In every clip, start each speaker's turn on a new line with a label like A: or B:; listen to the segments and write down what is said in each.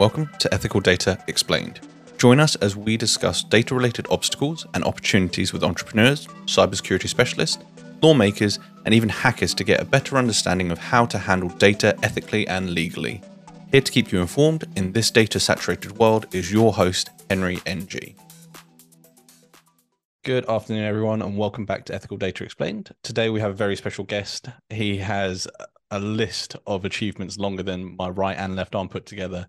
A: Welcome to Ethical Data Explained. Join us as we discuss data related obstacles and opportunities with entrepreneurs, cybersecurity specialists, lawmakers, and even hackers to get a better understanding of how to handle data ethically and legally. Here to keep you informed in this data saturated world is your host, Henry Ng. Good afternoon, everyone, and welcome back to Ethical Data Explained. Today we have a very special guest. He has a list of achievements longer than my right and left arm put together.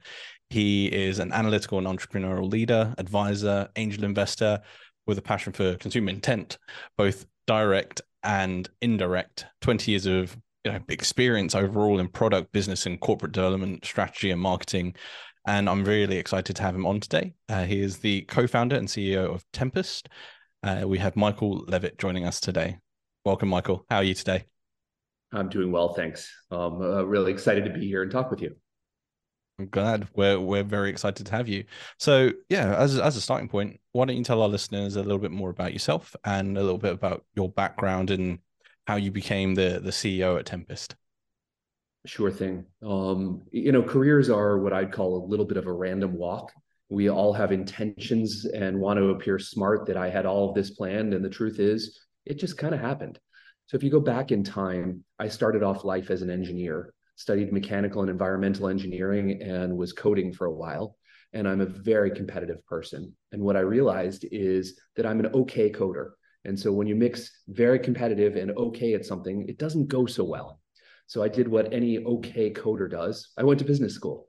A: He is an analytical and entrepreneurial leader, advisor, angel investor with a passion for consumer intent, both direct and indirect. 20 years of you know, experience overall in product, business, and corporate development, strategy, and marketing. And I'm really excited to have him on today. Uh, he is the co founder and CEO of Tempest. Uh, we have Michael Levit joining us today. Welcome, Michael. How are you today?
B: I'm doing well, thanks. Um, uh, really excited to be here and talk with you.
A: I'm glad. We're we're very excited to have you. So yeah, as as a starting point, why don't you tell our listeners a little bit more about yourself and a little bit about your background and how you became the the CEO at Tempest?
B: Sure thing. Um, you know, careers are what I'd call a little bit of a random walk. We all have intentions and want to appear smart that I had all of this planned, and the truth is, it just kind of happened. So if you go back in time, I started off life as an engineer, studied mechanical and environmental engineering, and was coding for a while. And I'm a very competitive person. And what I realized is that I'm an okay coder. And so when you mix very competitive and okay at something, it doesn't go so well. So I did what any okay coder does. I went to business school.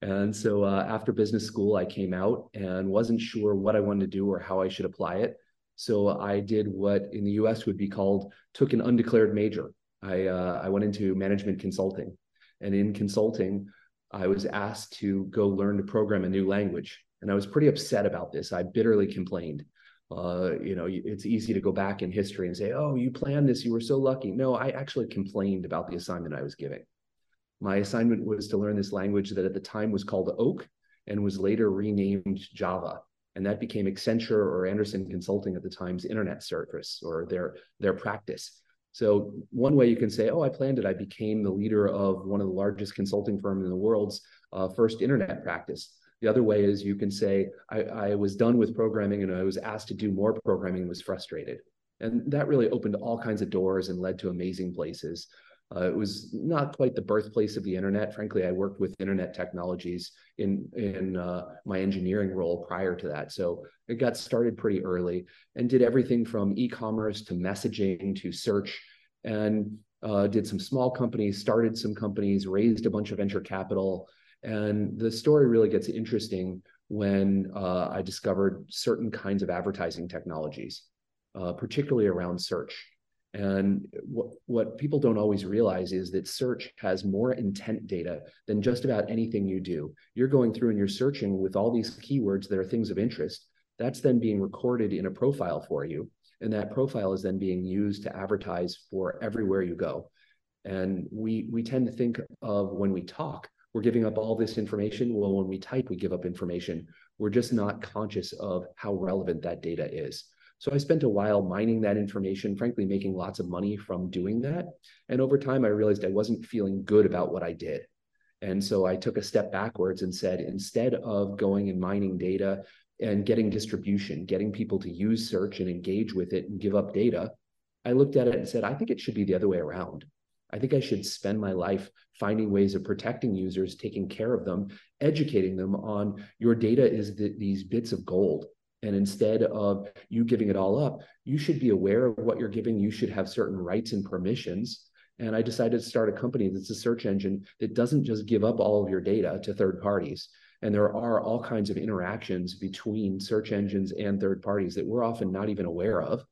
B: And so uh, after business school, I came out and wasn't sure what I wanted to do or how I should apply it. So I did what in the US would be called took an undeclared major. I, uh, I went into management consulting. And in consulting, I was asked to go learn to program a new language. And I was pretty upset about this. I bitterly complained. Uh, you know, it's easy to go back in history and say, oh, you planned this, you were so lucky. No, I actually complained about the assignment I was giving. My assignment was to learn this language that at the time was called Oak and was later renamed Java and that became Accenture or Andersen Consulting at the time's internet service or their their practice. So one way you can say, "Oh, I planned it. I became the leader of one of the largest consulting firms in the world's uh, first internet practice." The other way is you can say, I, I was done with programming and I was asked to do more programming and was frustrated." And that really opened all kinds of doors and led to amazing places. Uh, it was not quite the birthplace of the internet. Frankly, I worked with internet technologies in in uh, my engineering role prior to that, so it got started pretty early and did everything from e-commerce to messaging to search, and uh, did some small companies, started some companies, raised a bunch of venture capital, and the story really gets interesting when uh, I discovered certain kinds of advertising technologies, uh, particularly around search. And what, what people don't always realize is that search has more intent data than just about anything you do. You're going through and you're searching with all these keywords that are things of interest. That's then being recorded in a profile for you. And that profile is then being used to advertise for everywhere you go. And we we tend to think of when we talk, we're giving up all this information. Well, when we type, we give up information. We're just not conscious of how relevant that data is. So I spent a while mining that information, frankly, making lots of money from doing that. And over time, I realized I wasn't feeling good about what I did. And so I took a step backwards and said, instead of going and mining data and getting distribution, getting people to use search and engage with it and give up data, I looked at it and said, I think it should be the other way around. I think I should spend my life finding ways of protecting users, taking care of them, educating them on your data is the, these bits of gold and instead of you giving it all up, you should be aware of what you're giving. You should have certain rights and permissions. And I decided to start a company that's a search engine that doesn't just give up all of your data to third parties. And there are all kinds of interactions between search engines and third parties that we're often not even aware of.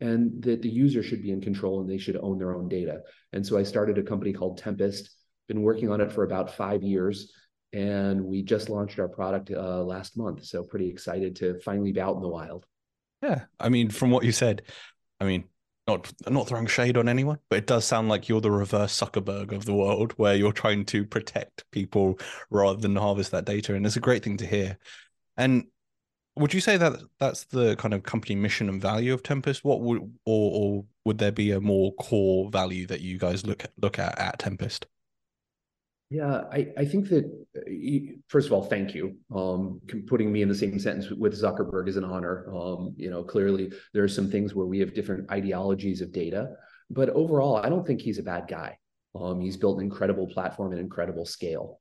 B: And that the user should be in control and they should own their own data. And so I started a company called Tempest, been working on it for about five years and we just launched our product uh, last month. So pretty excited to finally be out in the wild.
A: Yeah, I mean, from what you said, I mean, not not throwing shade on anyone, but it does sound like you're the reverse Zuckerberg of the world, where you're trying to protect people rather than harvest that data, and it's a great thing to hear. And would you say that that's the kind of company mission and value of Tempest? What would or or would there be a more core value that you guys look look at at Tempest?
B: Yeah, I, I think that uh, first of all, thank you. Um, putting me in the same sentence with Zuckerberg is an honor. Um, you know, clearly there are some things where we have different ideologies of data, but overall, I don't think he's a bad guy. Um, he's built an incredible platform and incredible scale.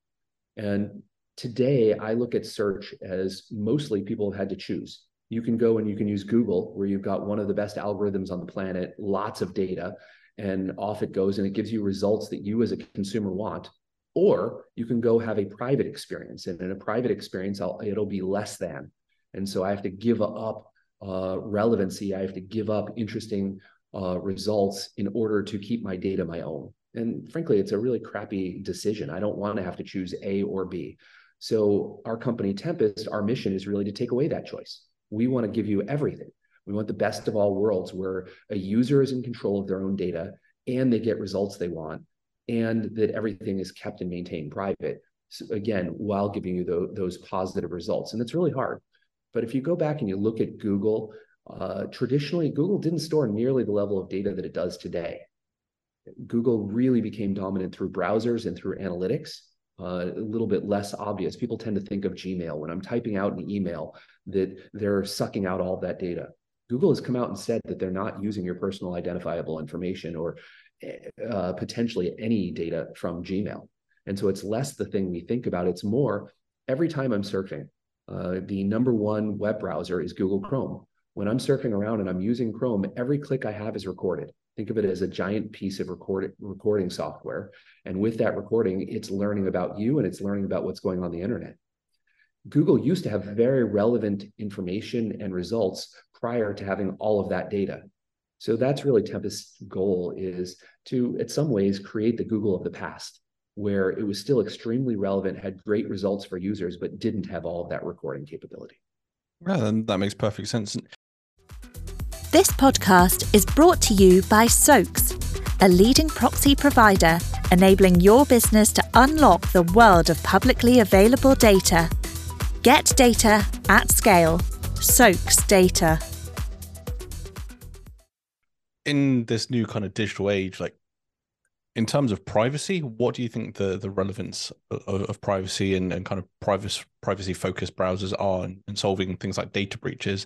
B: And today, I look at search as mostly people have had to choose. You can go and you can use Google, where you've got one of the best algorithms on the planet, lots of data, and off it goes, and it gives you results that you as a consumer want or you can go have a private experience. And in a private experience, I'll, it'll be less than. And so I have to give up uh, relevancy. I have to give up interesting uh, results in order to keep my data my own. And frankly, it's a really crappy decision. I don't want to have to choose A or B. So our company Tempest, our mission is really to take away that choice. We want to give you everything. We want the best of all worlds where a user is in control of their own data and they get results they want and that everything is kept and maintained private. So again, while giving you the, those positive results. And it's really hard. But if you go back and you look at Google, uh, traditionally, Google didn't store nearly the level of data that it does today. Google really became dominant through browsers and through analytics. Uh, a little bit less obvious. People tend to think of Gmail when I'm typing out an email that they're sucking out all that data. Google has come out and said that they're not using your personal identifiable information or uh, potentially any data from Gmail. And so it's less the thing we think about. It's more every time I'm surfing, uh, the number one web browser is Google Chrome. When I'm surfing around and I'm using Chrome, every click I have is recorded. Think of it as a giant piece of record, recording software. And with that recording, it's learning about you and it's learning about what's going on the internet. Google used to have very relevant information and results prior to having all of that data. So that's really Tempest's goal is to, in some ways, create the Google of the past, where it was still extremely relevant, had great results for users, but didn't have all of that recording capability.
A: Yeah, then that makes perfect sense.
C: This podcast is brought to you by SOAX, a leading proxy provider enabling your business to unlock the world of publicly available data. Get data at scale. SOAX Data
A: in this new kind of digital age, like in terms of privacy, what do you think the the relevance of, of privacy and, and kind of privacy privacy focused browsers are in, in, solving things like data breaches?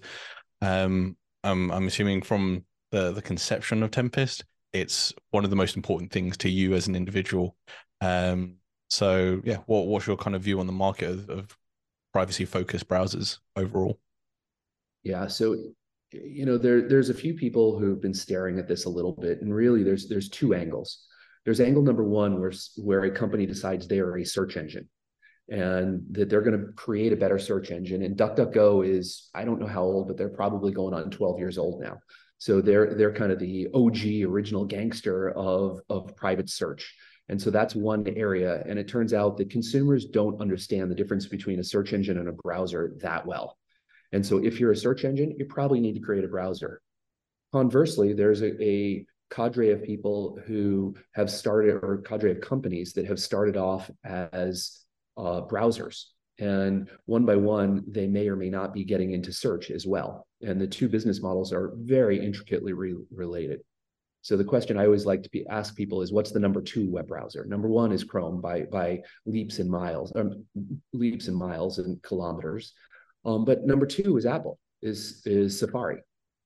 A: Um, I'm I'm assuming from the the conception of Tempest, it's one of the most important things to you as an individual. Um, so yeah, what what's your kind of view on the market of, of privacy focused browsers overall?
B: Yeah, so you know there there's a few people who've been staring at this a little bit and really there's there's two angles. There's angle number one where where a company decides they are a search engine and that they're going to create a better search engine. And duckduckgo is i don't know how old but they're probably going on 12 years old now. So they're they're kind of the og original gangster of of private search. And so that's one area. And it turns out that consumers don't understand the difference between a search engine and a browser that well and so if you're a search engine, you probably need to create a browser. Conversely, there's a, a cadre of people who have started, or cadre of companies that have started off as uh, browsers. And one by one, they may or may not be getting into search as well. And the two business models are very intricately re- related. So the question I always like to be, ask people is, what's the number two web browser? Number one is Chrome by by leaps and miles, um, leaps and miles and kilometers. Um, but number two is Apple, is is Safari.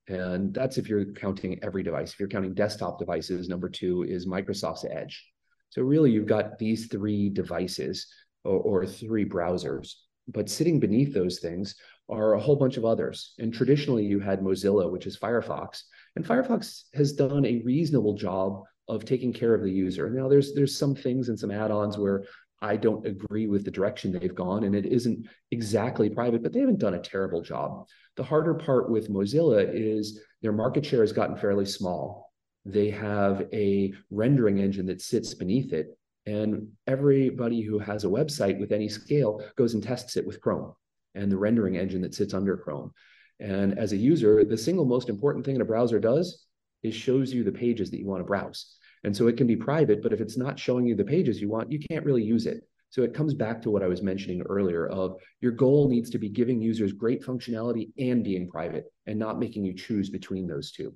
B: And that's if you're counting every device. If you're counting desktop devices, number two is Microsoft's Edge. So really, you've got these three devices or, or three browsers. But sitting beneath those things are a whole bunch of others. And traditionally, you had Mozilla, which is Firefox, and Firefox has done a reasonable job of taking care of the user. Now, there's there's some things and some add-ons where I don't agree with the direction they've gone, and it isn't exactly private, but they haven't done a terrible job. The harder part with Mozilla is their market share has gotten fairly small. They have a rendering engine that sits beneath it, and everybody who has a website with any scale goes and tests it with Chrome and the rendering engine that sits under Chrome. And as a user, the single most important thing in a browser does is shows you the pages that you want to browse. And so it can be private, but if it's not showing you the pages you want, you can't really use it. So it comes back to what I was mentioning earlier of your goal needs to be giving users great functionality and being private and not making you choose between those two.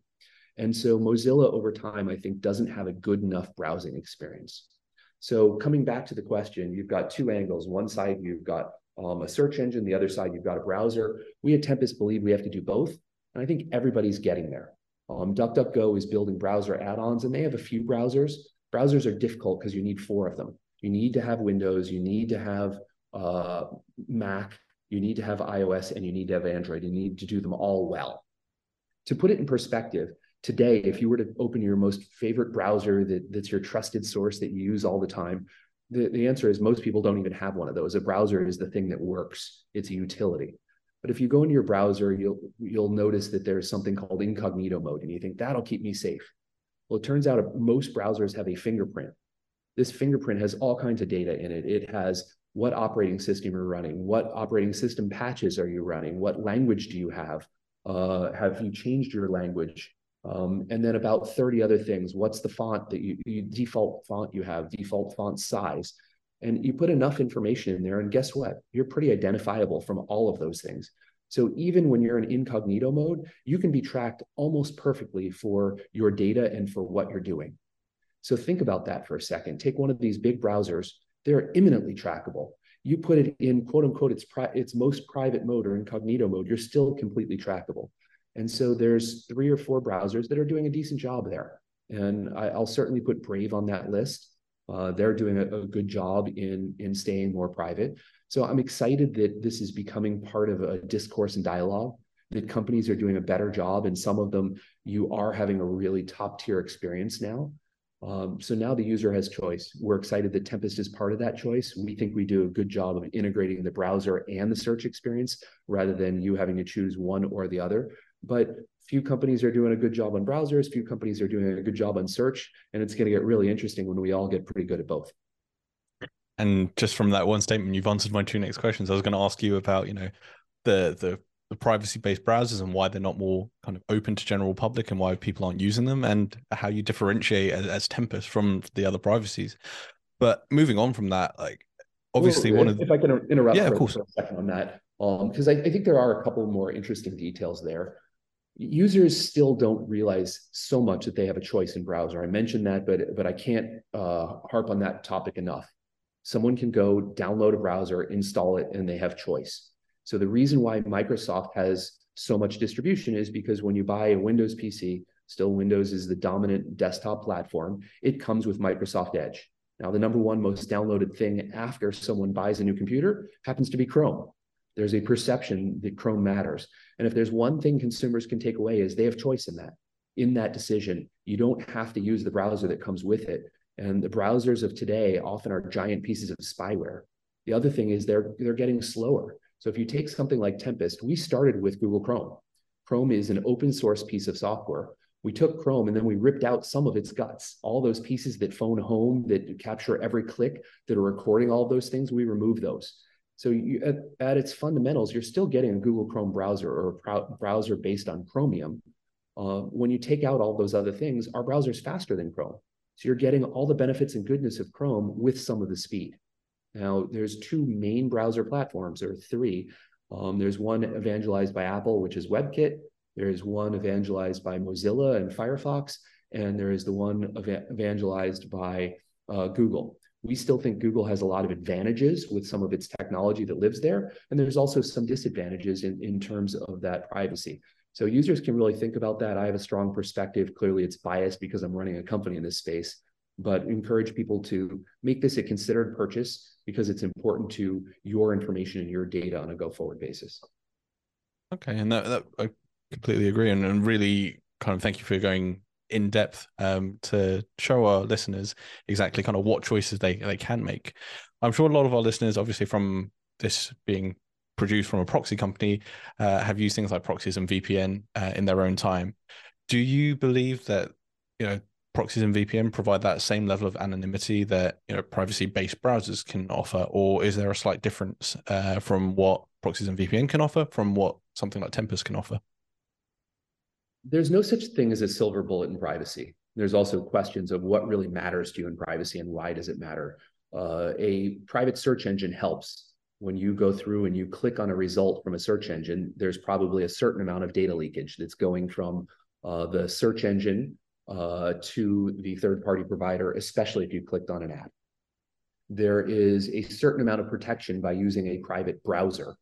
B: And so Mozilla over time, I think, doesn't have a good enough browsing experience. So coming back to the question, you've got two angles. One side, you've got um, a search engine. The other side, you've got a browser. We at Tempest believe we have to do both. And I think everybody's getting there. Um, DuckDuckGo is building browser add-ons, and they have a few browsers. Browsers are difficult because you need four of them. You need to have Windows, you need to have uh, Mac, you need to have iOS, and you need to have Android. You need to do them all well. To put it in perspective, today, if you were to open your most favorite browser that, that's your trusted source that you use all the time, the, the answer is most people don't even have one of those. A browser is the thing that works, it's a utility. But if you go into your browser, you'll you'll notice that there's something called incognito mode, and you think that'll keep me safe. Well, it turns out most browsers have a fingerprint. This fingerprint has all kinds of data in it. It has what operating system you're running, what operating system patches are you running, what language do you have, uh, have you changed your language, um, and then about 30 other things. What's the font that you, you default font you have, default font size, and you put enough information in there, and guess what? You're pretty identifiable from all of those things. So even when you're in incognito mode, you can be tracked almost perfectly for your data and for what you're doing. So think about that for a second. Take one of these big browsers, they're imminently trackable. You put it in quote unquote its, pri- its most private mode or incognito mode, you're still completely trackable. And so there's three or four browsers that are doing a decent job there. And I, will certainly put Brave on that list. Uh, they're doing a, a, good job in, in staying more private. So I'm excited that this is becoming part of a discourse and dialogue, that companies are doing a better job. And some of them, you are having a really top tier experience now. Um, so now the user has choice. We're excited that Tempest is part of that choice. We think we do a good job of integrating the browser and the search experience rather than you having to choose one or the other. But few companies are doing a good job on browsers, few companies are doing a good job on search, and it's going to get really interesting when we all get pretty good at both.
A: And just from that one statement, you've answered my two next questions. I was going to ask you about, you know, the the, the privacy-based browsers and why they're not more kind of open to general public and why people aren't using them, and how you differentiate as, as Tempest from the other privacies. But moving on from that, like obviously
B: well,
A: one
B: if,
A: of the...
B: if I can interrupt
A: yeah,
B: for,
A: of course.
B: for a second on that, because um, I, I think there are a couple more interesting details there users still don't realize so much that they have a choice in browser. I mentioned that, but but I can't uh, harp on that topic enough. Someone can go download a browser, install it, and they have choice. So the reason why Microsoft has so much distribution is because when you buy a Windows PC, still Windows is the dominant desktop platform, it comes with Microsoft Edge. Now, the number one most downloaded thing after someone buys a new computer happens to be Chrome. There's a perception that Chrome matters. And if there's one thing consumers can take away is they have choice in that. In that decision, you don't have to use the browser that comes with it. And the browsers of today often are giant pieces of spyware. The other thing is they're they're getting slower. So if you take something like Tempest, we started with Google Chrome. Chrome is an open source piece of software. We took Chrome and then we ripped out some of its guts. All those pieces that phone home, that capture every click, that are recording all those things, we removed those. So you, at, at, its fundamentals, you're still getting a Google Chrome browser or a browser based on Chromium. Uh, when you take out all those other things, our browser is faster than Chrome. So you're getting all the benefits and goodness of Chrome with some of the speed. Now, there's two main browser platforms, or three. Um, there's one evangelized by Apple, which is WebKit. There's one evangelized by Mozilla and Firefox, and there is the one ev- evangelized by uh, Google. We still think Google has a lot of advantages with some of its technology that lives there. And there's also some disadvantages in, in terms of that privacy. So users can really think about that. I have a strong perspective. Clearly, it's biased because I'm running a company in this space, but encourage people to make this a considered purchase because it's important to your information and your data on a go forward basis.
A: Okay. And that, that I completely agree. And, and really kind of thank you for going in depth um, to show our listeners exactly kind of what choices they they can make. I'm sure a lot of our listeners, obviously from this being produced from a proxy company, uh, have used things like proxies and VPN uh, in their own time. Do you believe that you know proxies and VPN provide that same level of anonymity that you know privacy-based browsers can offer, or is there a slight difference uh, from what proxies and VPN can offer from what something like Tempest can offer?
B: There's no such thing as a silver bullet in privacy. There's also questions of what really matters to you in privacy and why does it matter. Uh, a private search engine helps. When you go through and you click on a result from a search engine, there's probably a certain amount of data leakage that's going from uh, the search engine uh, to the third party provider, especially if you clicked on an ad. there is a certain amount of protection by using a private browser.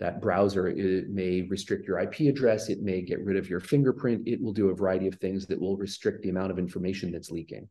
B: That browser it may restrict your IP address, it may get rid of your fingerprint, it will do a variety of things that will restrict the amount of information that's leaking.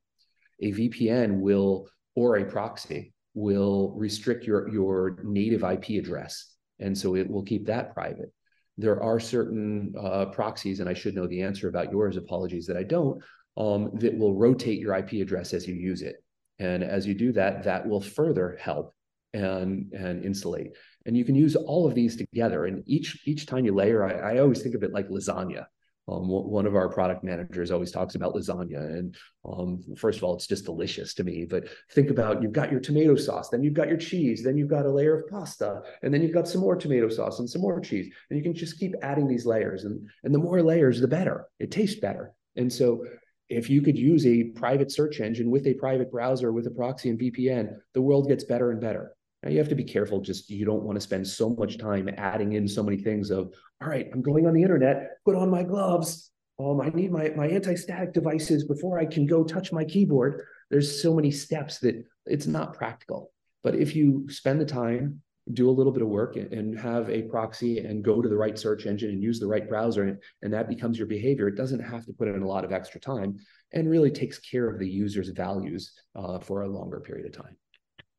B: A VPN will, or a proxy, will restrict your, your native IP address. And so it will keep that private. There are certain uh, proxies, and I should know the answer about yours, apologies that I don't, um, that will rotate your IP address as you use it. And as you do that, that will further help and, and insulate. And you can use all of these together. And each each time you layer, I, I always think of it like lasagna. Um, one of our product managers always talks about lasagna. And um, first of all, it's just delicious to me. But think about you've got your tomato sauce, then you've got your cheese, then you've got a layer of pasta, and then you've got some more tomato sauce and some more cheese. And you can just keep adding these layers. And, and the more layers, the better. It tastes better. And so if you could use a private search engine with a private browser with a proxy and VPN, the world gets better and better. Now you have to be careful. Just you don't want to spend so much time adding in so many things. Of all right, I'm going on the internet. Put on my gloves. Um, I need my my anti-static devices before I can go touch my keyboard. There's so many steps that it's not practical. But if you spend the time do a little bit of work and have a proxy and go to the right search engine and use the right browser and, and that becomes your behavior it doesn't have to put in a lot of extra time and really takes care of the user's values uh, for a longer period of time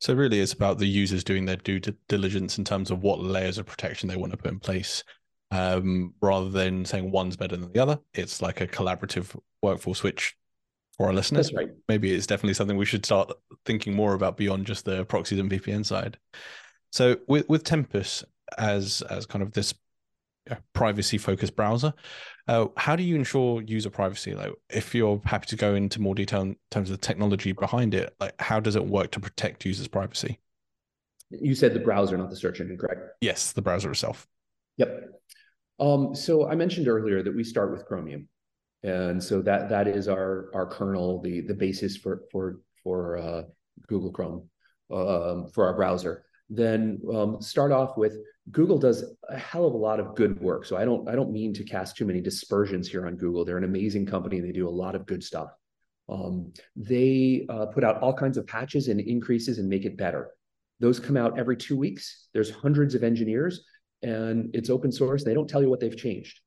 A: so really it's about the users doing their due diligence in terms of what layers of protection they want to put in place um, rather than saying one's better than the other it's like a collaborative workforce which for our listeners.
B: Right.
A: Maybe it's definitely something we should start thinking more about beyond just the proxies and VPN side. So with with Tempest as as kind of this privacy focused browser, uh, how do you ensure user privacy? Like, if you're happy to go into more detail in terms of the technology behind it, like how does it work to protect users' privacy?
B: You said the browser, not the search engine, correct?
A: Yes, the browser itself.
B: Yep. Um, so I mentioned earlier that we start with Chromium, and so that that is our our kernel, the the basis for for for uh, Google Chrome um, for our browser then um, start off with Google does a hell of a lot of good work. So I don't I don't mean to cast too many dispersions here on Google. They're an amazing company and they do a lot of good stuff. Um, they uh, put out all kinds of patches and increases and make it better. Those come out every two weeks. There's hundreds of engineers and it's open source. They don't tell you what they've changed.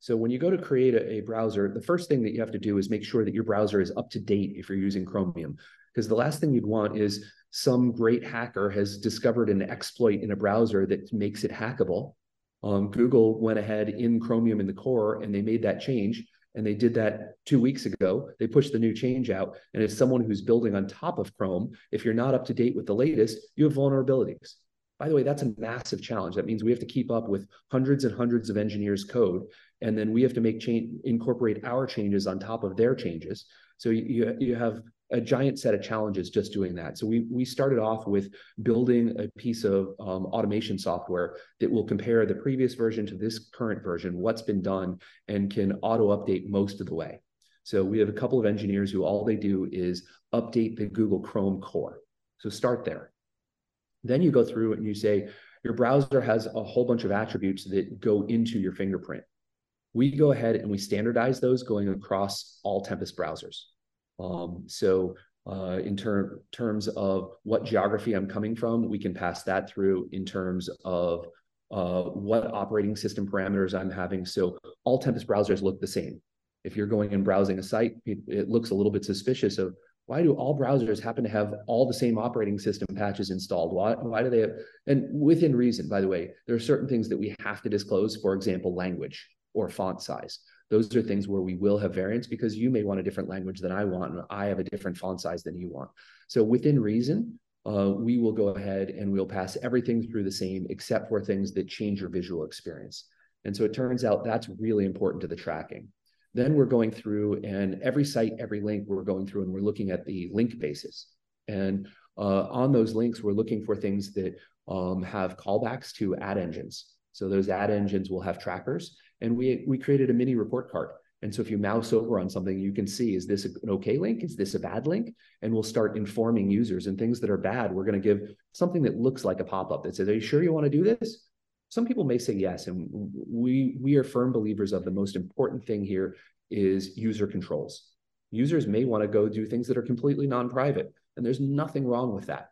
B: So when you go to create a, a browser, the first thing that you have to do is make sure that your browser is up to date if you're using Chromium. Because the last thing you'd want is some great hacker has discovered an exploit in a browser that makes it hackable. Um, Google went ahead in Chromium in the core and they made that change. And they did that two weeks ago. They pushed the new change out. And as someone who's building on top of Chrome, if you're not up to date with the latest, you have vulnerabilities. By the way, that's a massive challenge. That means we have to keep up with hundreds and hundreds of engineers' code, and then we have to make change, incorporate our changes on top of their changes. So you, you have a giant set of challenges just doing that. So we we started off with building a piece of um, automation software that will compare the previous version to this current version, what's been done, and can auto update most of the way. So we have a couple of engineers who all they do is update the Google Chrome core. So start there. Then you go through and you say your browser has a whole bunch of attributes that go into your fingerprint. We go ahead and we standardize those going across all Tempest browsers. Um, so uh, in ter- terms of what geography I'm coming from, we can pass that through in terms of uh, what operating system parameters I'm having. So all Tempest browsers look the same. If you're going and browsing a site, it, it looks a little bit suspicious of why do all browsers happen to have all the same operating system patches installed? Why, why do they have, and within reason, by the way, there are certain things that we have to disclose, for example, language or font size those are things where we will have variance because you may want a different language than I want, and I have a different font size than you want. So within reason, uh, we will go ahead and we'll pass everything through the same, except for things that change your visual experience. And so it turns out that's really important to the tracking. Then we're going through, and every site, every link, we're going through and we're looking at the link basis. And uh, on those links, we're looking for things that um, have callbacks to ad engines. So those ad engines will have trackers, and we we created a mini report card. And so if you mouse over on something, you can see, is this an okay link? Is this a bad link? And we'll start informing users and things that are bad. We're going to give something that looks like a pop-up that says, are you sure you want to do this? Some people may say yes. And we, we are firm believers of the most important thing here is user controls. Users may want to go do things that are completely non-private. And there's nothing wrong with that.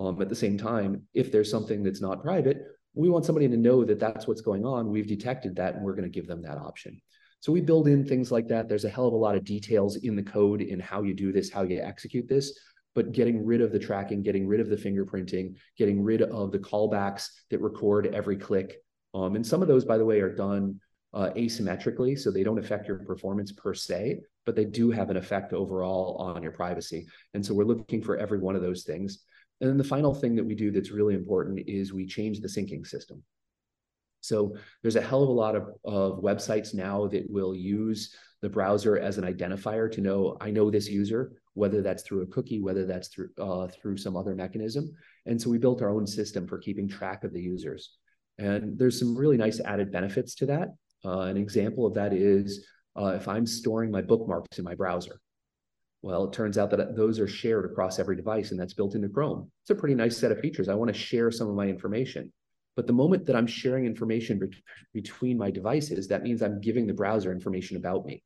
B: Um, at the same time, if there's something that's not private, we want somebody to know that that's what's going on. We've detected that and we're going to give them that option. So we build in things like that. There's a hell of a lot of details in the code in how you do this, how you execute this, but getting rid of the tracking, getting rid of the fingerprinting, getting rid of the callbacks that record every click. Um, and some of those, by the way, are done uh, asymmetrically, so they don't affect your performance per se, but they do have an effect overall on your privacy. And so we're looking for every one of those things. And then the final thing that we do that's really important is we change the syncing system. So there's a hell of a lot of, of websites now that will use the browser as an identifier to know I know this user, whether that's through a cookie, whether that's through uh, through some other mechanism. And so we built our own system for keeping track of the users. And there's some really nice added benefits to that. Uh, an example of that is uh, if I'm storing my bookmarks in my browser. Well, it turns out that those are shared across every device, and that's built into Chrome. It's a pretty nice set of features. I want to share some of my information. But the moment that I'm sharing information be between my devices, that means I'm giving the browser information about me.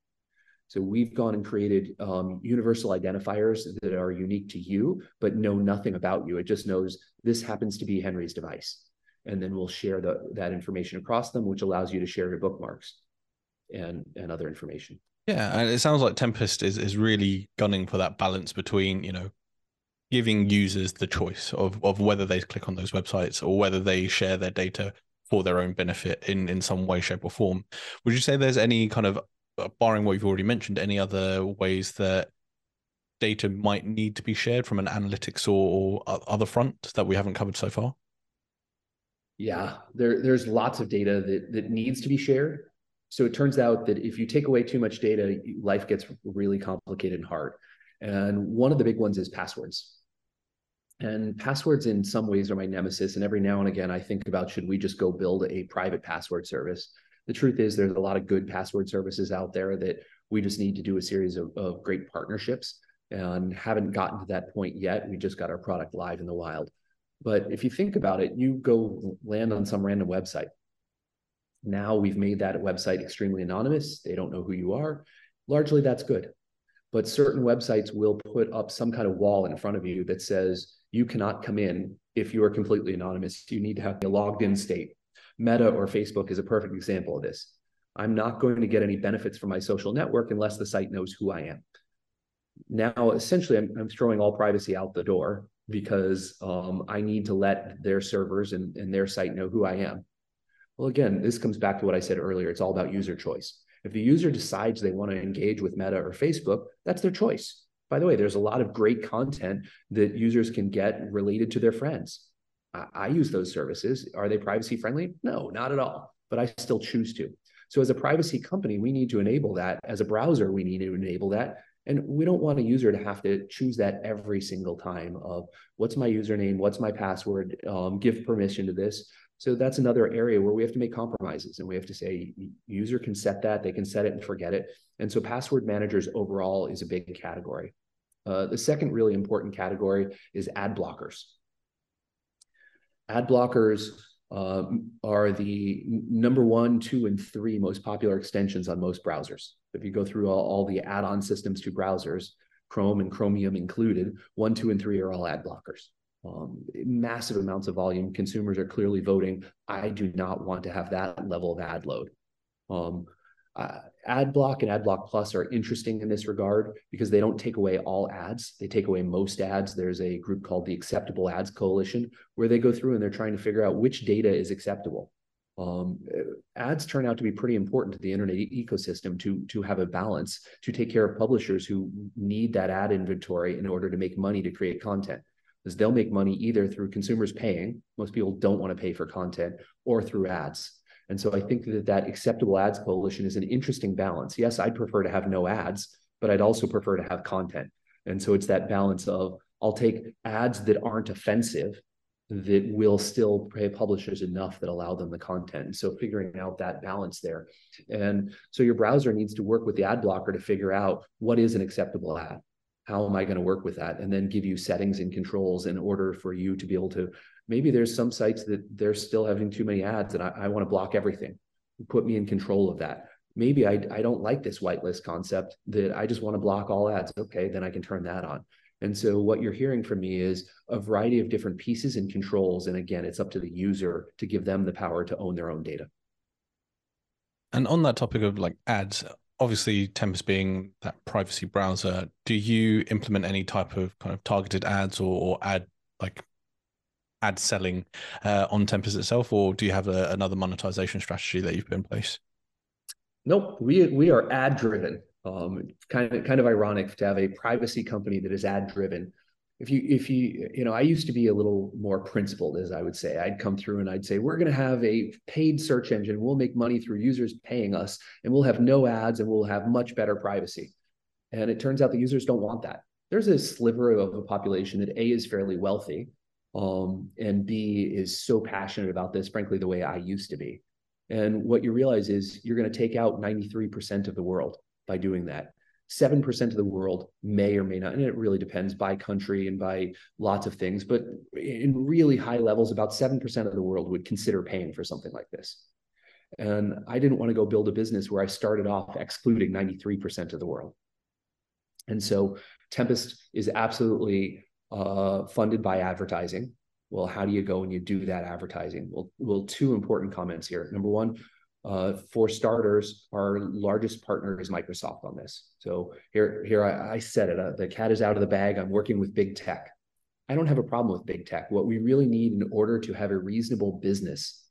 B: So we've gone and created um, universal identifiers that are unique to you, but know nothing about you. It just knows this happens to be Henry's device. And then we'll share the, that information across them, which allows you to share your bookmarks and, and other information.
A: Yeah, and it sounds like Tempest is is really gunning for that balance between, you know, giving users the choice of, of whether they click on those websites or whether they share their data for their own benefit in, in some way, shape, or form. Would you say there's any kind of, uh, barring what you've already mentioned, any other ways that data might need to be shared from an analytics or, or other front that we haven't covered so far?
B: Yeah, there, there's lots of data that, that needs to be shared. So it turns out that if you take away too much data, life gets really complicated and hard. And one of the big ones is passwords. And passwords, in some ways, are my nemesis. And every now and again, I think about should we just go build a private password service? The truth is, there's a lot of good password services out there that we just need to do a series of, of great partnerships and haven't gotten to that point yet. We just got our product live in the wild. But if you think about it, you go land on some random website. Now we've made that website extremely anonymous. They don't know who you are. Largely, that's good but certain websites will put up some kind of wall in front of you that says you cannot come in if you are completely anonymous. You need to have a logged in state. Meta or Facebook is a perfect example of this. I'm not going to get any benefits from my social network unless the site knows who I am. Now, essentially, I'm, I'm throwing all privacy out the door because um, I need to let their servers and, and their site know who I am. Well, again, this comes back to what I said earlier. It's all about user choice. If the user decides they want to engage with Meta or Facebook, that's their choice. By the way, there's a lot of great content that users can get related to their friends. I, I use those services. Are they privacy friendly? No, not at all, but I still choose to. So, as a privacy company, we need to enable that. As a browser, we need to enable that. And we don't want a user to have to choose that every single time of what's my username, what's my password, um, give permission to this. So that's another area where we have to make compromises and we have to say user can set that, they can set it and forget it. And so password managers overall is a big category. Uh, the second really important category is ad blockers. Ad blockers uh, are the number one, two, and three most popular extensions on most browsers. If you go through all, all the add-on systems to browsers, Chrome and Chromium included, one, two, and three are all ad blockers um, massive amounts of volume. Consumers are clearly voting. I do not want to have that level of ad load. Um, uh, AdBlock and AdBlock Plus are interesting in this regard because they don't take away all ads. They take away most ads. There's a group called the Acceptable Ads Coalition where they go through and they're trying to figure out which data is acceptable. Um, ads turn out to be pretty important to the internet e ecosystem to to have a balance to take care of publishers who need that ad inventory in order to make money to create content is they'll make money either through consumers paying. Most people don't want to pay for content or through ads. And so I think that that acceptable ads coalition is an interesting balance. Yes, I'd prefer to have no ads, but I'd also prefer to have content. And so it's that balance of I'll take ads that aren't offensive that will still pay publishers enough that allow them the content. So figuring out that balance there. And so your browser needs to work with the ad blocker to figure out what is an acceptable ad how am I going to work with that? And then give you settings and controls in order for you to be able to. Maybe there's some sites that they're still having too many ads and I, I want to block everything. Put me in control of that. Maybe I, I don't like this whitelist concept that I just want to block all ads. Okay, then I can turn that on. And so what you're hearing from me is a variety of different pieces and controls. And again, it's up to the user to give them the power to own their own data.
A: And on that topic of like ads, obviously Tempest being that privacy browser, do you implement any type of kind of targeted ads or, or ad like ad selling uh, on Tempest itself, or do you have a, another monetization strategy that you've put in place?
B: Nope, we we are ad driven. Um, kind of kind of ironic to have a privacy company that is ad driven. If you if you you know, I used to be a little more principled, as I would say. I'd come through and I'd say we're going to have a paid search engine. We'll make money through users paying us, and we'll have no ads, and we'll have much better privacy. And it turns out the users don't want that. There's a sliver of a population that a is fairly wealthy, um, and b is so passionate about this. Frankly, the way I used to be. And what you realize is you're going to take out 93% of the world by doing that. 7% of the world may or may not, and it really depends by country and by lots of things, but in really high levels, about 7% of the world would consider paying for something like this. And I didn't want to go build a business where I started off excluding 93% of the world. And so Tempest is absolutely uh, funded by advertising. Well, how do you go and you do that advertising? Well, well, two important comments here. Number one, uh, for starters, our largest partner is Microsoft on this. So here, here I, I said it. Uh, the cat is out of the bag. I'm working with big tech. I don't have a problem with big tech. What we really need in order to have a reasonable business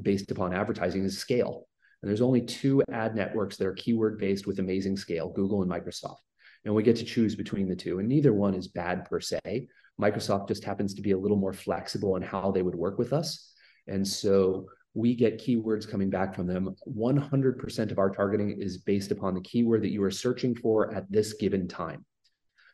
B: based upon advertising is scale. And there's only two ad networks that are keyword based with amazing scale: Google and Microsoft. And we get to choose between the two. And neither one is bad per se. Microsoft just happens to be a little more flexible in how they would work with us. And so we get keywords coming back from them. 100% of our targeting is based upon the keyword that you are searching for at this given time.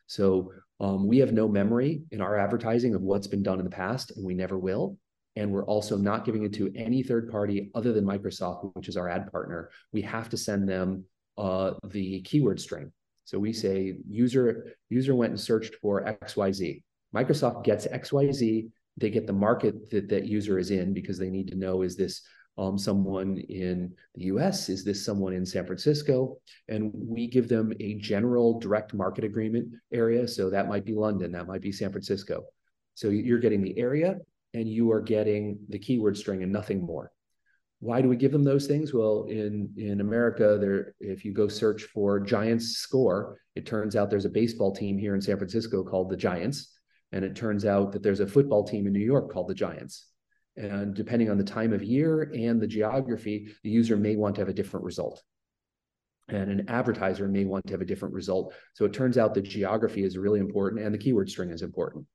B: So um, we have no memory in our advertising of what's been done in the past, and we never will. And we're also not giving it to any third party other than Microsoft, which is our ad partner. We have to send them uh, the keyword string. So we say user user went and searched for XYZ. Microsoft gets XYZ they get the market that that user is in because they need to know is this um, someone in the US? Is this someone in San Francisco? And we give them a general direct market agreement area. So that might be London, that might be San Francisco. So you're getting the area and you are getting the keyword string and nothing more. Why do we give them those things? Well, in, in America, there if you go search for Giants score, it turns out there's a baseball team here in San Francisco called the Giants. And it turns out that there's a football team in New York called the Giants. And depending on the time of year and the geography, the user may want to have a different result. And an advertiser may want to have a different result. So it turns out the geography is really important and the keyword string is important.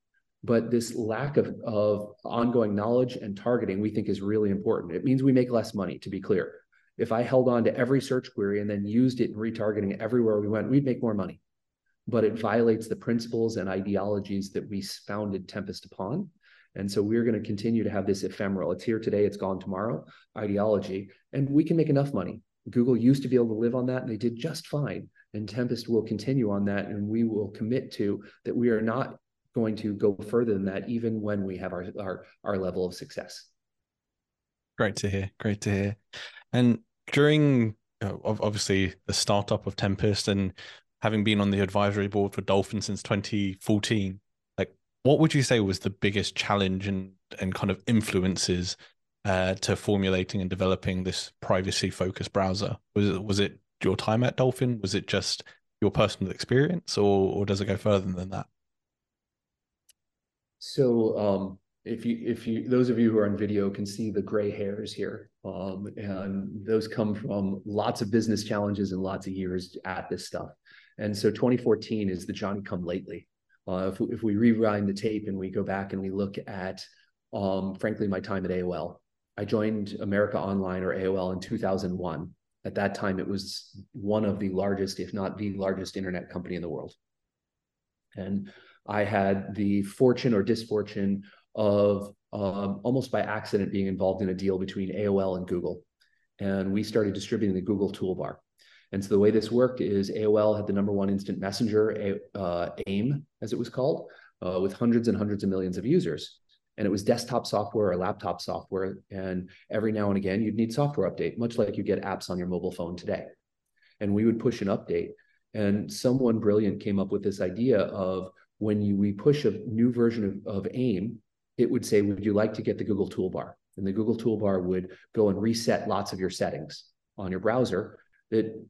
B: But this lack of, of ongoing knowledge and targeting, we think is really important. It means we make less money, to be clear. If I held on to every search query and then used it in retargeting everywhere we went, we'd make more money but it violates the principles and ideologies that we founded Tempest upon. And so we're going to continue to have this ephemeral, it's here today, it's gone tomorrow ideology, and we can make enough money. Google used to be able to live on that and they did just fine. And Tempest will continue on that. And we will commit to that we are not going to go further than that, even when we have our, our, our level of success.
A: Great to hear. Great to hear. And during obviously the startup of Tempest and having been on the advisory board for Dolphin since 2014, like what would you say was the biggest challenge and and kind of influences uh, to formulating and developing this privacy focused browser? Was it was it your time at Dolphin? Was it just your personal experience, or or does it go further than that?
B: So um, if you if you those of you who are on video can see the gray hairs here um, and those come from lots of business challenges and lots of years at this stuff and so 2014 is the Johnny come lately. Uh, if, if we rewind the tape and we go back and we look at, um, frankly, my time at AOL, I joined America Online or AOL in 2001. At that time, it was one of the largest, if not the largest, internet company in the world. And I had the fortune or disfortune of um, almost by accident being involved in a deal between AOL and Google. And we started distributing the Google toolbar. And so the way this worked is AOL had the number one instant messenger, uh, AIM, as it was called, uh, with hundreds and hundreds of millions of users. And it was desktop software or laptop software. And every now and again, you'd need software update, much like you get apps on your mobile phone today. And we would push an update. And someone brilliant came up with this idea of when you, we push a new version of, of AIM, it would say, would you like to get the Google toolbar? And the Google toolbar would go and reset lots of your settings on your browser. That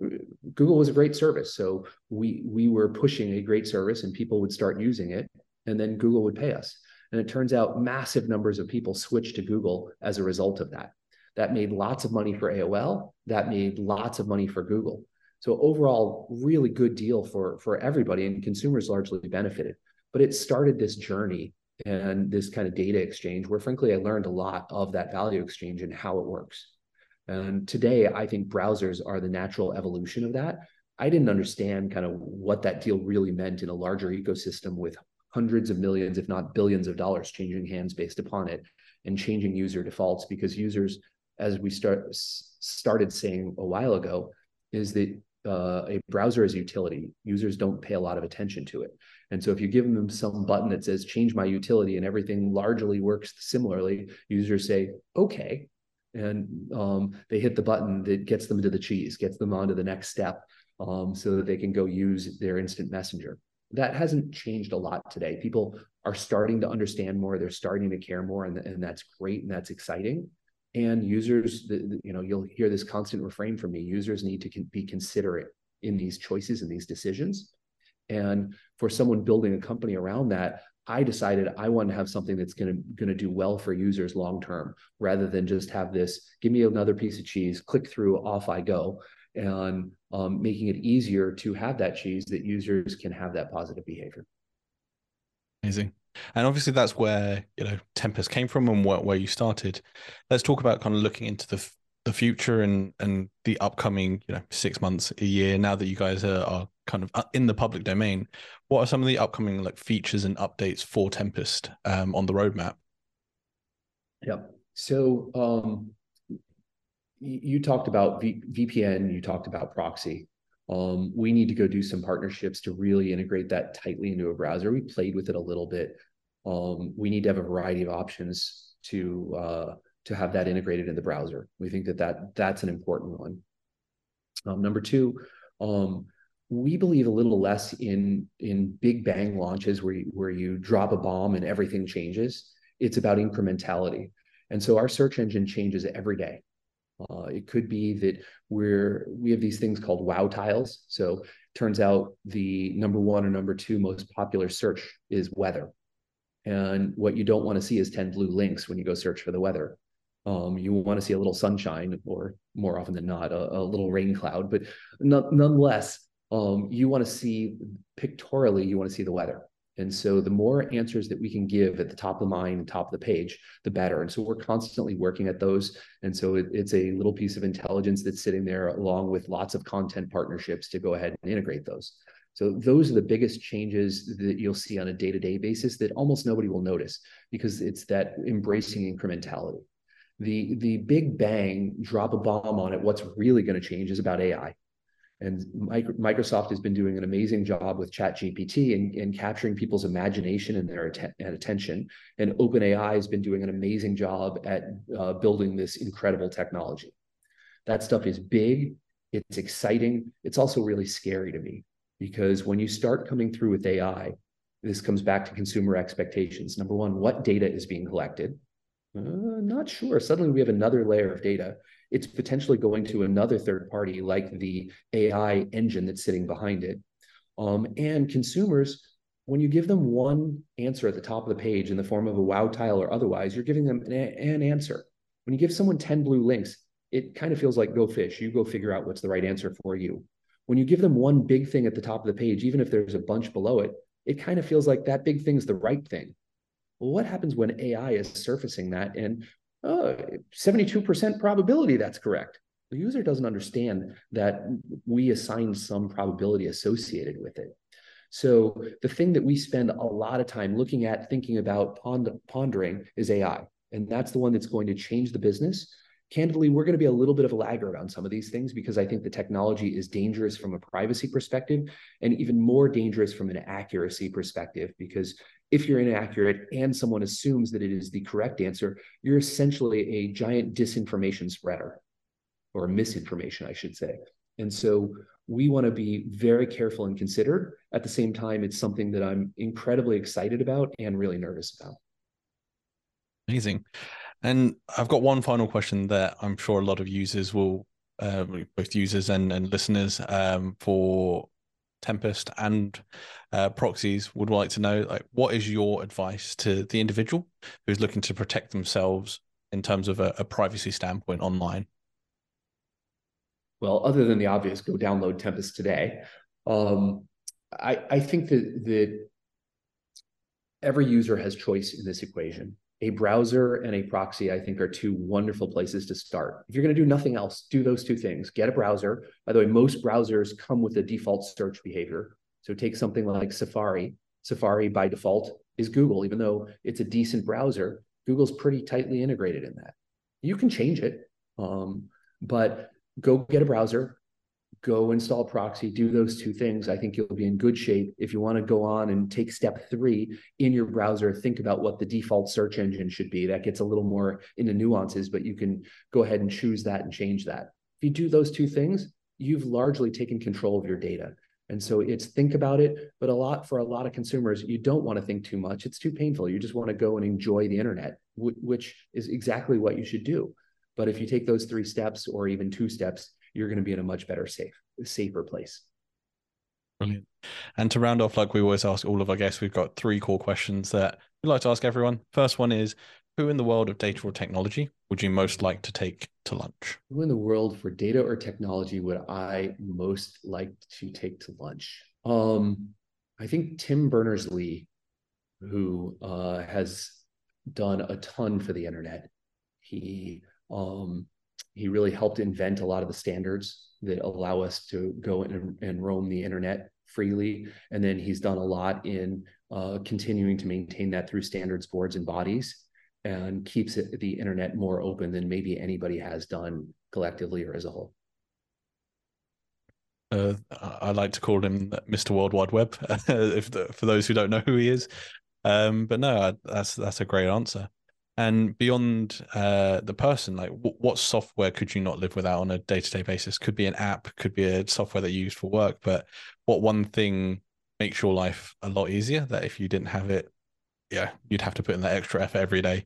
B: Google was a great service. So we we were pushing a great service and people would start using it, and then Google would pay us. And it turns out massive numbers of people switched to Google as a result of that. That made lots of money for AOL. That made lots of money for Google. So overall, really good deal for for everybody, and consumers largely benefited. But it started this journey and this kind of data exchange where frankly i learned a lot of that value exchange and how it works and today i think browsers are the natural evolution of that i didn't understand kind of what that deal really meant in a larger ecosystem with hundreds of millions if not billions of dollars changing hands based upon it and changing user defaults because users as we start started saying a while ago is that uh, a browser is a utility. Users don't pay a lot of attention to it. And so if you give them some button that says change my utility and everything largely works similarly, users say, okay. And um, they hit the button that gets them to the cheese, gets them on to the next step um, so that they can go use their instant messenger. That hasn't changed a lot today. People are starting to understand more. They're starting to care more. And, and that's great and that's exciting and users you know you'll hear this constant refrain from me users need to be considerate in these choices and these decisions and for someone building a company around that i decided i want to have something that's going to going to do well for users long term rather than just have this give me another piece of cheese click through off i go and um, making it easier to have that cheese that users can have that positive behavior
A: amazing and obviously that's where you know Tempest came from and where, where you started. Let's talk about kind of looking into the the future and and the upcoming you know six months a year now that you guys are, are kind of uh, in the public domain. What are some of the upcoming like features and updates for Tempest um, on the roadmap?
B: Yep. So um, you talked about v- VPN, you talked about proxy. Um, we need to go do some partnerships to really integrate that tightly into a browser. We played with it a little bit. Um, we need to have a variety of options to uh, to have that integrated in the browser. We think that, that that's an important one. Um, number two, um, we believe a little less in in big bang launches where you, where you drop a bomb and everything changes. It's about incrementality. And so our search engine changes every day. Uh, it could be that we're we have these things called wow tiles. So turns out the number one or number two most popular search is weather. And what you don't want to see is 10 blue links when you go search for the weather. Um, you want to see a little sunshine, or more often than not, a, a little rain cloud. But nonetheless, um, you want to see pictorially, you want to see the weather. And so the more answers that we can give at the top of the mind and top of the page, the better. And so we're constantly working at those. And so it, it's a little piece of intelligence that's sitting there along with lots of content partnerships to go ahead and integrate those. So those are the biggest changes that you'll see on a day-to-day basis that almost nobody will notice because it's that embracing incrementality. The, the big bang, drop a bomb on it, what's really going to change is about AI. And Microsoft has been doing an amazing job with ChatGPT and, and capturing people's imagination and their att- and attention. And OpenAI has been doing an amazing job at uh, building this incredible technology. That stuff is big, it's exciting. It's also really scary to me because when you start coming through with AI, this comes back to consumer expectations. Number one, what data is being collected? Uh, not sure. Suddenly we have another layer of data it's potentially going to another third party like the AI engine that's sitting behind it. Um, and consumers, when you give them one answer at the top of the page in the form of a wow tile or otherwise, you're giving them an, an answer. When you give someone 10 blue links, it kind of feels like go fish. You go figure out what's the right answer for you. When you give them one big thing at the top of the page, even if there's a bunch below it, it kind of feels like that big thing's the right thing. Well, what happens when AI is surfacing that and 72% probability that's correct. The user doesn't understand that we assign some probability associated with it. So the thing that we spend a lot of time looking at, thinking about, pond- pondering is AI. And that's the one that's going to change the business. Candidly, we're going to be a little bit of a laggard on some of these things because I think the technology is dangerous from a privacy perspective and even more dangerous from an accuracy perspective because if you're inaccurate and someone assumes that it is the correct answer, you're essentially a giant disinformation spreader or misinformation, I should say. And so we want to be very careful and considered. At the same time, it's something that I'm incredibly excited about and really nervous about.
A: Amazing. And I've got one final question that I'm sure a lot of users will, uh, both users and, and listeners um, for Tempest and uh, proxies would like to know, like, what is your advice to the individual who's looking to protect themselves in terms of a, a privacy standpoint online?
B: Well, other than the obvious, go download Tempest today. Um, I, I think that that every user has choice in this equation. A browser and a proxy, I think, are two wonderful places to start. If you're going to do nothing else, do those two things. Get a browser. By the way, most browsers come with a default search behavior. So take something like Safari. Safari by default is Google, even though it's a decent browser. Google's pretty tightly integrated in that. You can change it, um, but go get a browser, go install proxy, do those two things. I think you'll be in good shape. If you want to go on and take step three in your browser, think about what the default search engine should be. That gets a little more into nuances, but you can go ahead and choose that and change that. If you do those two things, you've largely taken control of your data. And so it's think about it, but a lot for a lot of consumers, you don't want to think too much. It's too painful. You just want to go and enjoy the internet, which is exactly what you should do. But if you take those three steps or even two steps, you're going to be in a much better, safe, safer place.
A: Brilliant. And to round off, like we always ask all of our guests, we've got three core questions that we'd like to ask everyone. First one is Who in the world of data or technology would you most like to take to lunch?
B: Who in the world for data or technology would I most like to take to lunch? Um, I think Tim Berners Lee, who uh, has done a ton for the internet. He um, he really helped invent a lot of the standards that allow us to go and, and roam the internet freely. And then he's done a lot in uh, continuing to maintain that through standards boards and bodies and keeps it, the internet more open than maybe anybody has done collectively or as a whole.
A: Uh, I like to call him Mr. World Wide Web, if the, for those who don't know who he is. Um, but no, that's that's a great answer. And beyond uh, the person, like w- what software could you not live without on a day to day basis? Could be an app, could be a software that you use for work. But what one thing makes your life a lot easier that if you didn't have it, yeah, you'd have to put in that extra effort every day?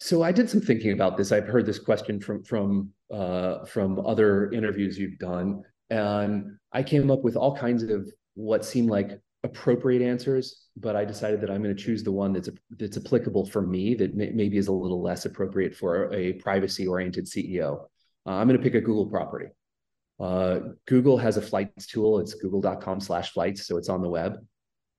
B: So I did some thinking about this. I've heard this question from from uh, from other interviews you've done, and I came up with all kinds of what seemed like appropriate answers, but I decided that I'm going to choose the one that's that's applicable for me that may, maybe is a little less appropriate for a privacy oriented CEO. Uh, I'm going to pick a Google property. Uh, Google has a flights tool. It's google.com slash flights. So it's on the web.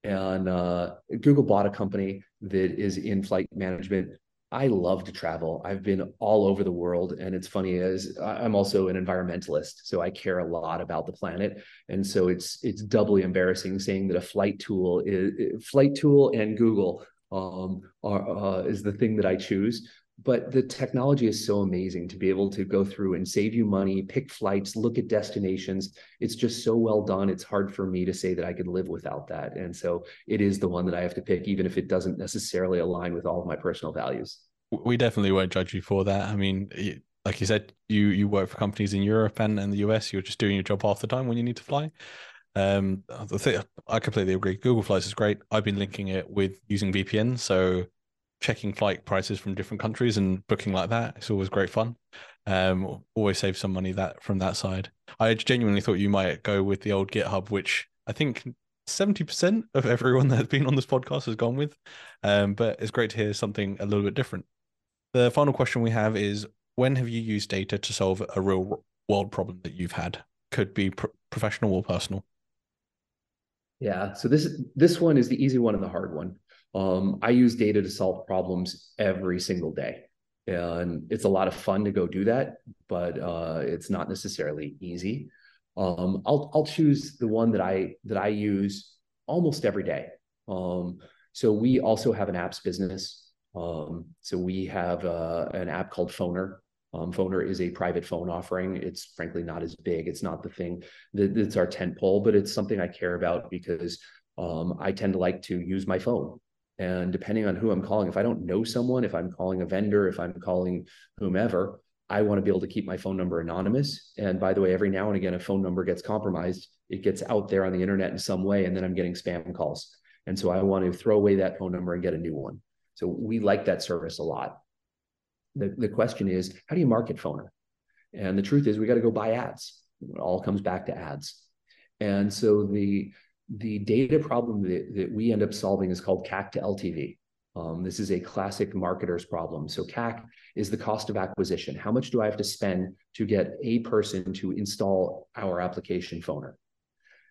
B: And uh, Google bought a company that is in flight management I love to travel. I've been all over the world. And it's funny as I'm also an environmentalist. So I care a lot about the planet. And so it's it's doubly embarrassing saying that a flight tool is flight tool and Google um, are, uh, is the thing that I choose. But the technology is so amazing to be able to go through and save you money, pick flights, look at destinations. It's just so well done. It's hard for me to say that I could live without that. And so it is the one that I have to pick, even if it doesn't necessarily align with all of my personal values.
A: We definitely won't judge you for that. I mean, like you said, you you work for companies in Europe and, and the US. You're just doing your job half the time when you need to fly. Um, I completely agree. Google Flights is great. I've been linking it with using VPN, so checking flight prices from different countries and booking like that. It's always great fun. Um, always save some money that from that side. I genuinely thought you might go with the old GitHub, which I think 70% of everyone that's been on this podcast has gone with. Um, but it's great to hear something a little bit different. The final question we have is when have you used data to solve a real world problem that you've had? Could be pro- professional or personal.
B: Yeah, so this this one is the easy one and the hard one. Um, I use data to solve problems every single day. And it's a lot of fun to go do that, but uh, it's not necessarily easy. Um, I'll I'll choose the one that I that I use almost every day. Um, so we also have an apps business. Um, so we have uh, an app called Phoner. Um, Phoner is a private phone offering. It's frankly not as big. It's not the thing that, that's our tent pole, but it's something I care about because um, I tend to like to use my phone. And depending on who I'm calling, if I don't know someone, if I'm calling a vendor, if I'm calling whomever, I want to be able to keep my phone number anonymous. And by the way, every now and again, a phone number gets compromised. It gets out there on the internet in some way, and then I'm getting spam calls. And so I want to throw away that phone number and get a new one. So we like that service a lot. The, the question is, how do you market phoner? And the truth is, we got to go buy ads. It all comes back to ads. And so the the data problem that, that we end up solving is called CAC to LTV. Um, this is a classic marketer's problem. So CAC is the cost of acquisition. How much do I have to spend to get a person to install our application phoner?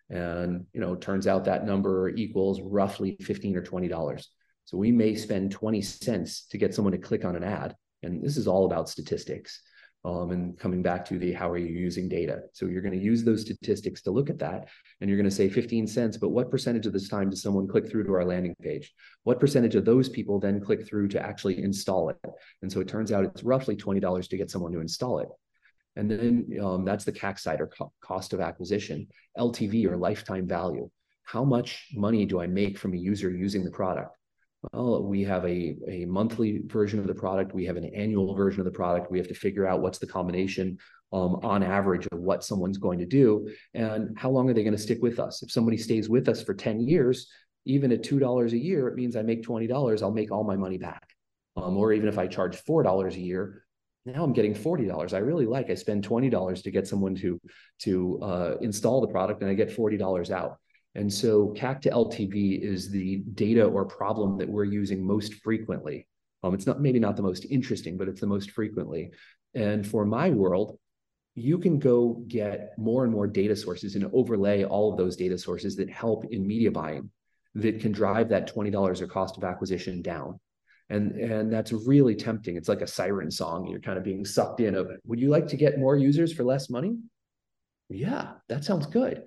B: And you know, turns out that number equals roughly 15 or 20 dollars. So we may spend 20 cents to get someone to click on an ad. And this is all about statistics. Um, and coming back to the how are you using data? So you're going to use those statistics to look at that, and you're going to say 15 cents. But what percentage of this time does someone click through to our landing page? What percentage of those people then click through to actually install it? And so it turns out it's roughly $20 to get someone to install it. And then um, that's the CAC side or co- cost of acquisition, LTV or lifetime value. How much money do I make from a user using the product? Well, we have a, a monthly version of the product. We have an annual version of the product. We have to figure out what's the combination um, on average of what someone's going to do and how long are they going to stick with us. If somebody stays with us for 10 years, even at $2 a year, it means I make $20. I'll make all my money back. Um, or even if I charge $4 a year, now I'm getting $40. I really like, I spend $20 to get someone to, to uh, install the product and I get $40 out. And so CAC to LTV is the data or problem that we're using most frequently. Um, it's not maybe not the most interesting, but it's the most frequently. And for my world, you can go get more and more data sources and overlay all of those data sources that help in media buying that can drive that $20 or cost of acquisition down. And, and that's really tempting. It's like a siren song. You're kind of being sucked in of it. Would you like to get more users for less money? Yeah, that sounds good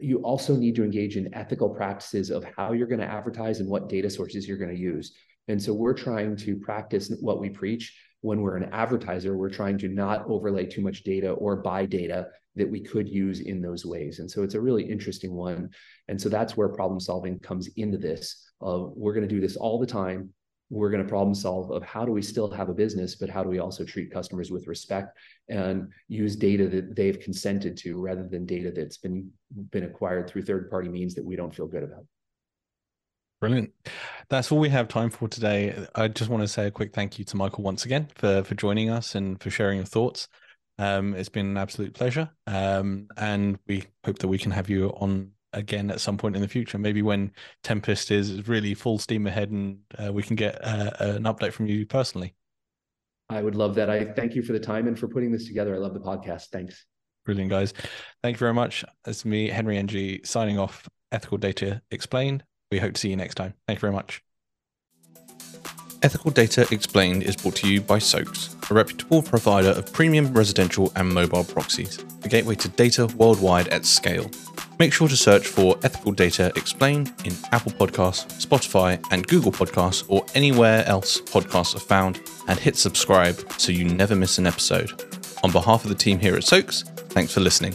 B: you also need to engage in ethical practices of how you're going to advertise and what data sources you're going to use. And so we're trying to practice what we preach. When we're an advertiser, we're trying to not overlay too much data or buy data that we could use in those ways. And so it's a really interesting one. And so that's where problem solving comes into this. We're going to do this all the time we're going to problem solve of how do we still have a business, but how do we also treat customers with respect and use data that they've consented to rather than data that's been been acquired through third party means that we don't feel good about.
A: Brilliant. That's all we have time for today. I just want to say a quick thank you to Michael once again for for joining us and for sharing your thoughts. Um, it's been an absolute pleasure, um, and we hope that we can have you on again at some point in the future. Maybe when Tempest is really full steam ahead, and uh, we can get uh, an update from you personally.
B: I would love that. I thank you for the time and for putting this together. I love the podcast. Thanks.
A: Brilliant, guys. Thank you very much. It's me, Henry Ng, signing off. Ethical Data Explained. We hope to see you next time. Thank you very much. Ethical Data Explained is brought to you by SOAX, a reputable provider of premium residential and mobile proxies, the gateway to data worldwide at scale. Make sure to search for Ethical Data Explained in Apple Podcasts, Spotify, and Google Podcasts, or anywhere else podcasts are found, and hit subscribe so you never miss an episode. On behalf of the team here at SOAX, thanks for listening.